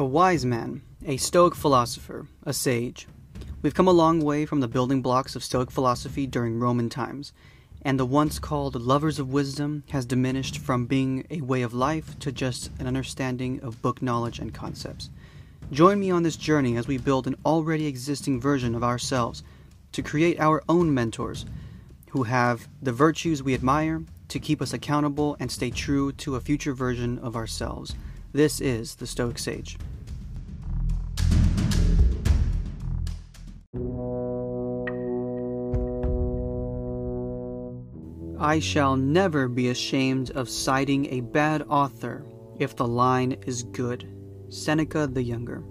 A wise man, a Stoic philosopher, a sage. We've come a long way from the building blocks of Stoic philosophy during Roman times, and the once called lovers of wisdom has diminished from being a way of life to just an understanding of book knowledge and concepts. Join me on this journey as we build an already existing version of ourselves to create our own mentors who have the virtues we admire to keep us accountable and stay true to a future version of ourselves. This is the Stoic Sage. I shall never be ashamed of citing a bad author if the line is good. Seneca the Younger.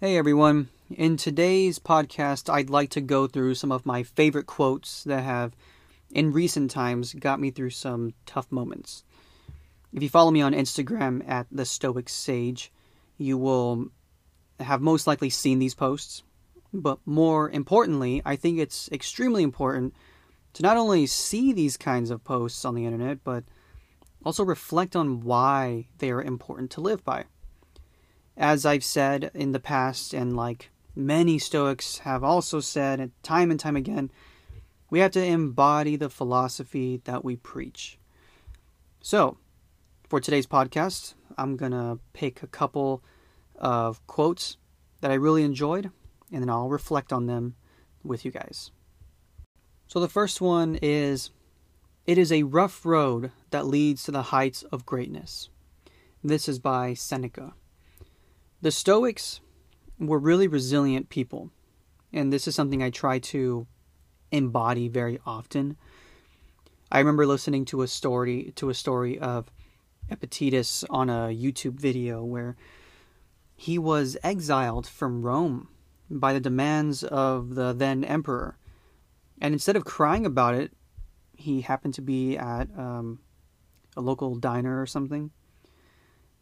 Hey everyone. In today's podcast, I'd like to go through some of my favorite quotes that have, in recent times, got me through some tough moments. If you follow me on Instagram at the Stoic Sage, you will have most likely seen these posts. But more importantly, I think it's extremely important to not only see these kinds of posts on the internet, but also reflect on why they are important to live by. As I've said in the past, and like many Stoics have also said time and time again, we have to embody the philosophy that we preach. So, for today's podcast, I'm going to pick a couple of quotes that I really enjoyed and then I'll reflect on them with you guys. So the first one is It is a rough road that leads to the heights of greatness. This is by Seneca. The Stoics were really resilient people, and this is something I try to embody very often. I remember listening to a story to a story of Epictetus on a YouTube video where he was exiled from Rome by the demands of the then emperor. And instead of crying about it, he happened to be at um, a local diner or something.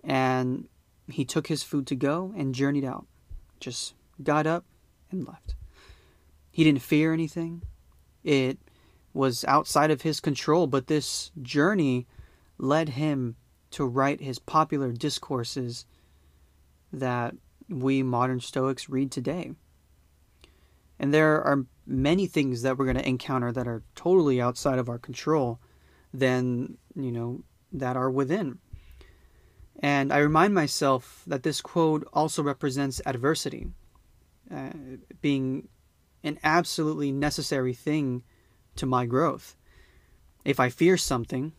And he took his food to go and journeyed out. Just got up and left. He didn't fear anything. It was outside of his control, but this journey led him to write his popular discourses that we modern Stoics read today. And there are many things that we're going to encounter that are totally outside of our control than, you know, that are within. And I remind myself that this quote also represents adversity, uh, being an absolutely necessary thing to my growth. If I fear something,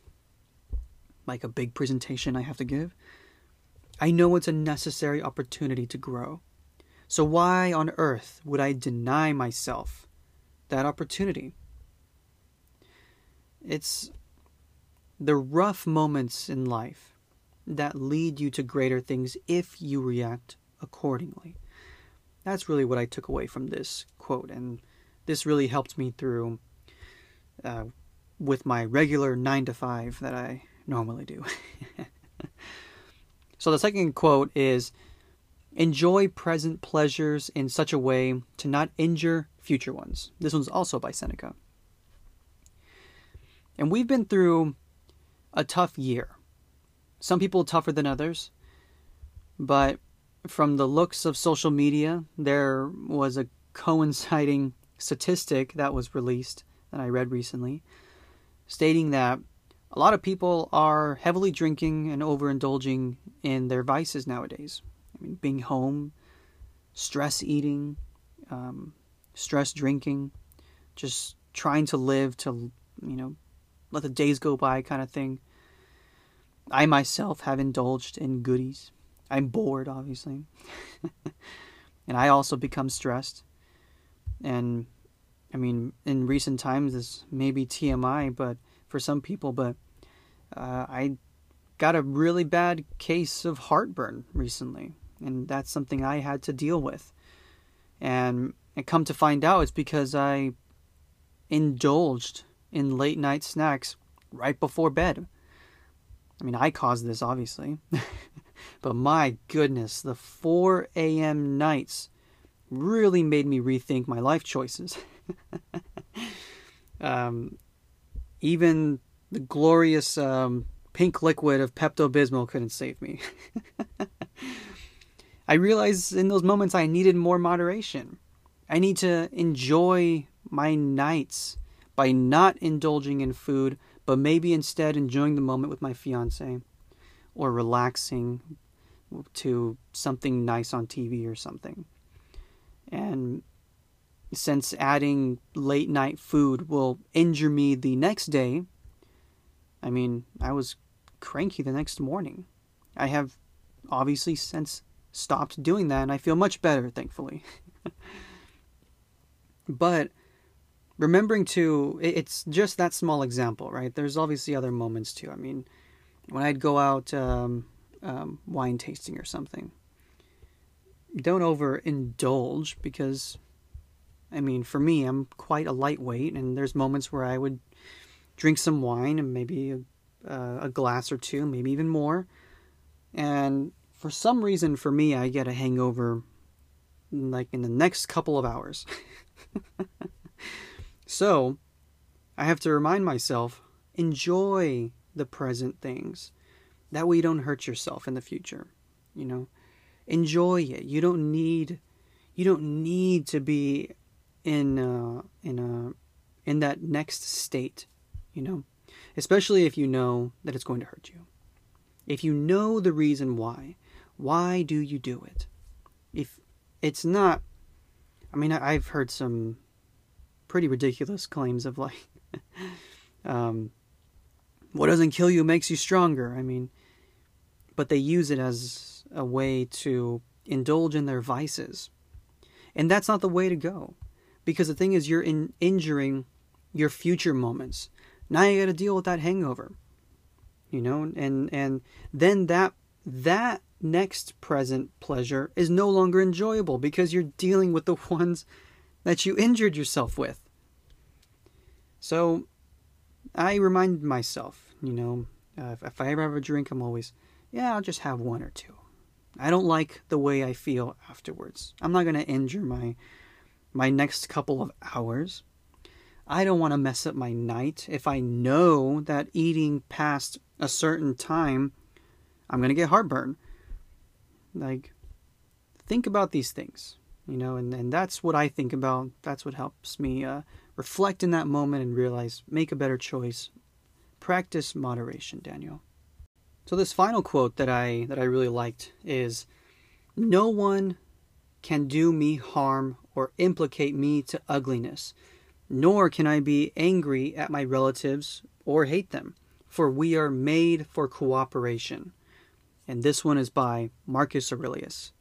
like a big presentation I have to give, I know it's a necessary opportunity to grow. So why on earth would I deny myself that opportunity? It's the rough moments in life that lead you to greater things if you react accordingly. That's really what I took away from this quote, and this really helped me through uh, with my regular nine to five that I normally do. so the second quote is Enjoy present pleasures in such a way to not injure future ones. This one's also by Seneca. And we've been through a tough year. Some people tougher than others, but from the looks of social media, there was a coinciding statistic that was released that I read recently stating that a lot of people are heavily drinking and overindulging in their vices nowadays. I mean, being home, stress eating, um, stress drinking, just trying to live to, you know, let the days go by kind of thing. I myself have indulged in goodies. I'm bored, obviously. and I also become stressed. And I mean, in recent times, this may be TMI, but for some people, but uh, I got a really bad case of heartburn recently and that's something I had to deal with. And and come to find out, it's because I indulged in late night snacks right before bed. I mean, I caused this, obviously. but my goodness, the 4 a.m. nights really made me rethink my life choices. um, even the glorious um, pink liquid of Pepto Bismol couldn't save me. I realized in those moments I needed more moderation. I need to enjoy my nights by not indulging in food, but maybe instead enjoying the moment with my fiance or relaxing to something nice on TV or something. And since adding late night food will injure me the next day, I mean, I was cranky the next morning. I have obviously since stopped doing that and I feel much better, thankfully. but remembering to, it's just that small example, right? There's obviously other moments too. I mean, when I'd go out um, um, wine tasting or something, don't overindulge because, I mean, for me, I'm quite a lightweight, and there's moments where I would drink some wine and maybe a, uh, a glass or two, maybe even more. And for some reason, for me, I get a hangover like in the next couple of hours. so, I have to remind myself enjoy the present things. That way you don't hurt yourself in the future. You know, enjoy it. You don't need you don't need to be in uh, in a in that next state, you know. Especially if you know that it's going to hurt you. If you know the reason why, why do you do it? If it's not I mean I've heard some pretty ridiculous claims of like um, what doesn't kill you makes you stronger. I mean, but they use it as a way to indulge in their vices. And that's not the way to go. Because the thing is, you're in, injuring your future moments. Now you got to deal with that hangover. You know, and and then that that next present pleasure is no longer enjoyable because you're dealing with the ones that you injured yourself with. So I remind myself, you know, uh, if, if I ever have a drink, I'm always, yeah, I'll just have one or two. I don't like the way I feel afterwards. I'm not going to injure my my next couple of hours. I don't want to mess up my night if I know that eating past a certain time I'm going to get heartburn. Like think about these things, you know, and and that's what I think about. That's what helps me uh, reflect in that moment and realize make a better choice. Practice moderation, Daniel. So this final quote that I that I really liked is no one can do me harm or implicate me to ugliness, nor can I be angry at my relatives or hate them, for we are made for cooperation. And this one is by Marcus Aurelius.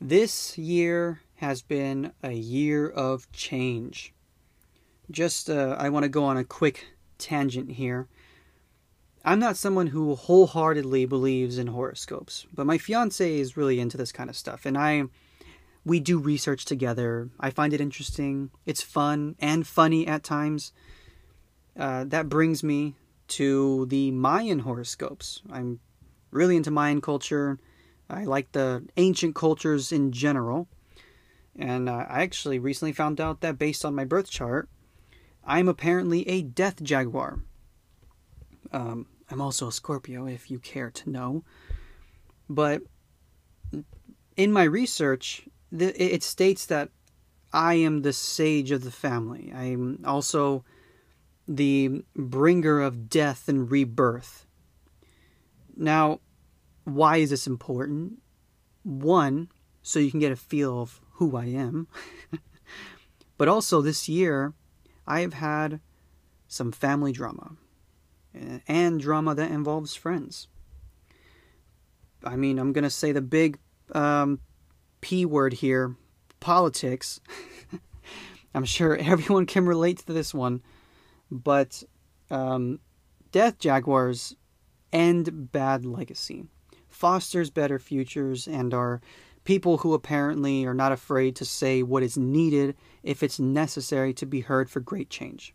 This year has been a year of change. Just, uh, I want to go on a quick tangent here. I'm not someone who wholeheartedly believes in horoscopes, but my fiance is really into this kind of stuff, and I we do research together. I find it interesting. It's fun and funny at times. Uh, that brings me to the Mayan horoscopes. I'm really into Mayan culture. I like the ancient cultures in general. And uh, I actually recently found out that based on my birth chart, I'm apparently a death jaguar. Um, I'm also a Scorpio, if you care to know. But in my research, it states that I am the sage of the family. I'm also the bringer of death and rebirth. Now, why is this important? One, so you can get a feel of who I am. but also, this year, I have had some family drama and drama that involves friends. I mean, I'm going to say the big um, P word here politics. I'm sure everyone can relate to this one. But um, Death Jaguars end bad legacy, fosters better futures, and are people who apparently are not afraid to say what is needed if it's necessary to be heard for great change.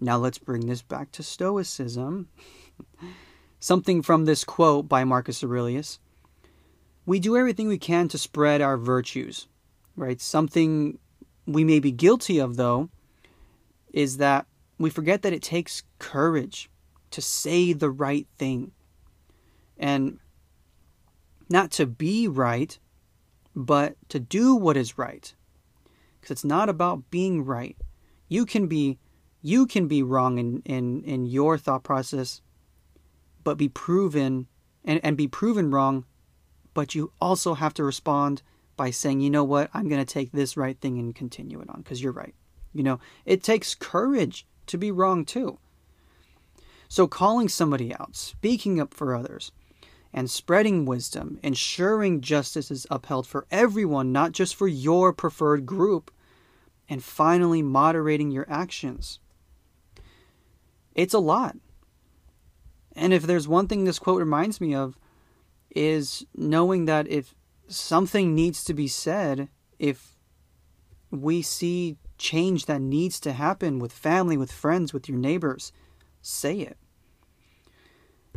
Now let's bring this back to Stoicism. Something from this quote by Marcus Aurelius. We do everything we can to spread our virtues, right? Something we may be guilty of, though, is that we forget that it takes courage to say the right thing. And not to be right, but to do what is right. Because it's not about being right. You can be you can be wrong in, in, in your thought process, but be proven and, and be proven wrong, but you also have to respond by saying, you know what, I'm gonna take this right thing and continue it on, because you're right. You know, it takes courage to be wrong too. So calling somebody out, speaking up for others, and spreading wisdom, ensuring justice is upheld for everyone, not just for your preferred group, and finally moderating your actions. It's a lot. And if there's one thing this quote reminds me of, is knowing that if something needs to be said, if we see change that needs to happen with family, with friends, with your neighbors, say it.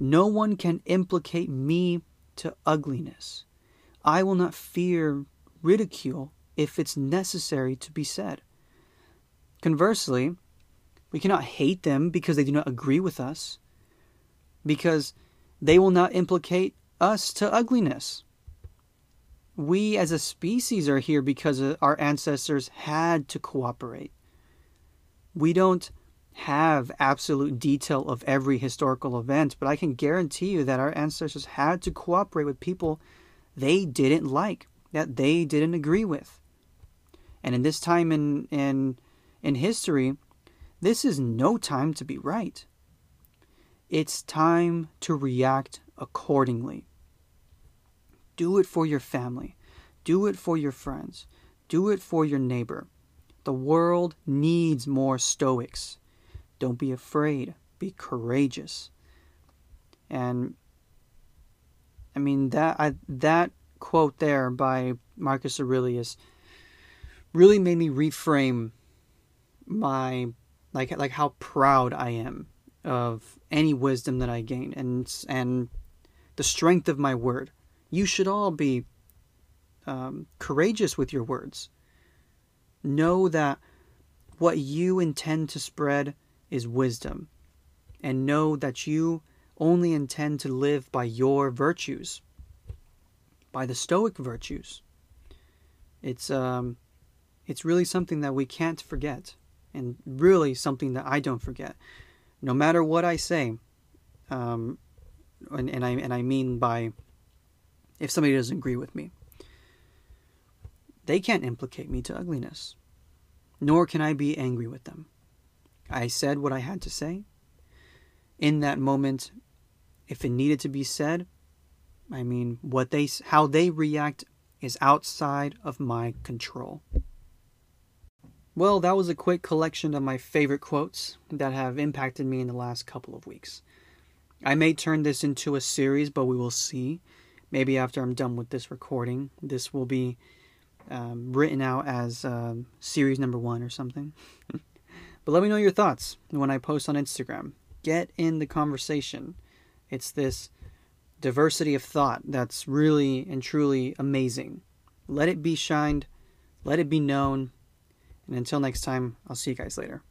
No one can implicate me to ugliness. I will not fear ridicule if it's necessary to be said. Conversely, we cannot hate them because they do not agree with us, because they will not implicate us to ugliness. We as a species are here because our ancestors had to cooperate. We don't have absolute detail of every historical event, but I can guarantee you that our ancestors had to cooperate with people they didn't like, that they didn't agree with. And in this time in in in history, this is no time to be right. It's time to react accordingly. Do it for your family. Do it for your friends. Do it for your neighbor. The world needs more Stoics. Don't be afraid. Be courageous. And I mean that I, that quote there by Marcus Aurelius really made me reframe my like like how proud I am of any wisdom that I gain and and the strength of my word. You should all be um, courageous with your words. Know that what you intend to spread is wisdom, and know that you only intend to live by your virtues, by the Stoic virtues. It's um, it's really something that we can't forget, and really something that I don't forget. No matter what I say, um, and, and I and I mean by if somebody doesn't agree with me, they can't implicate me to ugliness, nor can I be angry with them. I said what I had to say. In that moment, if it needed to be said, I mean, what they how they react is outside of my control. Well, that was a quick collection of my favorite quotes that have impacted me in the last couple of weeks. I may turn this into a series, but we will see. Maybe after I'm done with this recording, this will be um, written out as um, series number one or something. But let me know your thoughts when I post on Instagram. Get in the conversation. It's this diversity of thought that's really and truly amazing. Let it be shined, let it be known. And until next time, I'll see you guys later.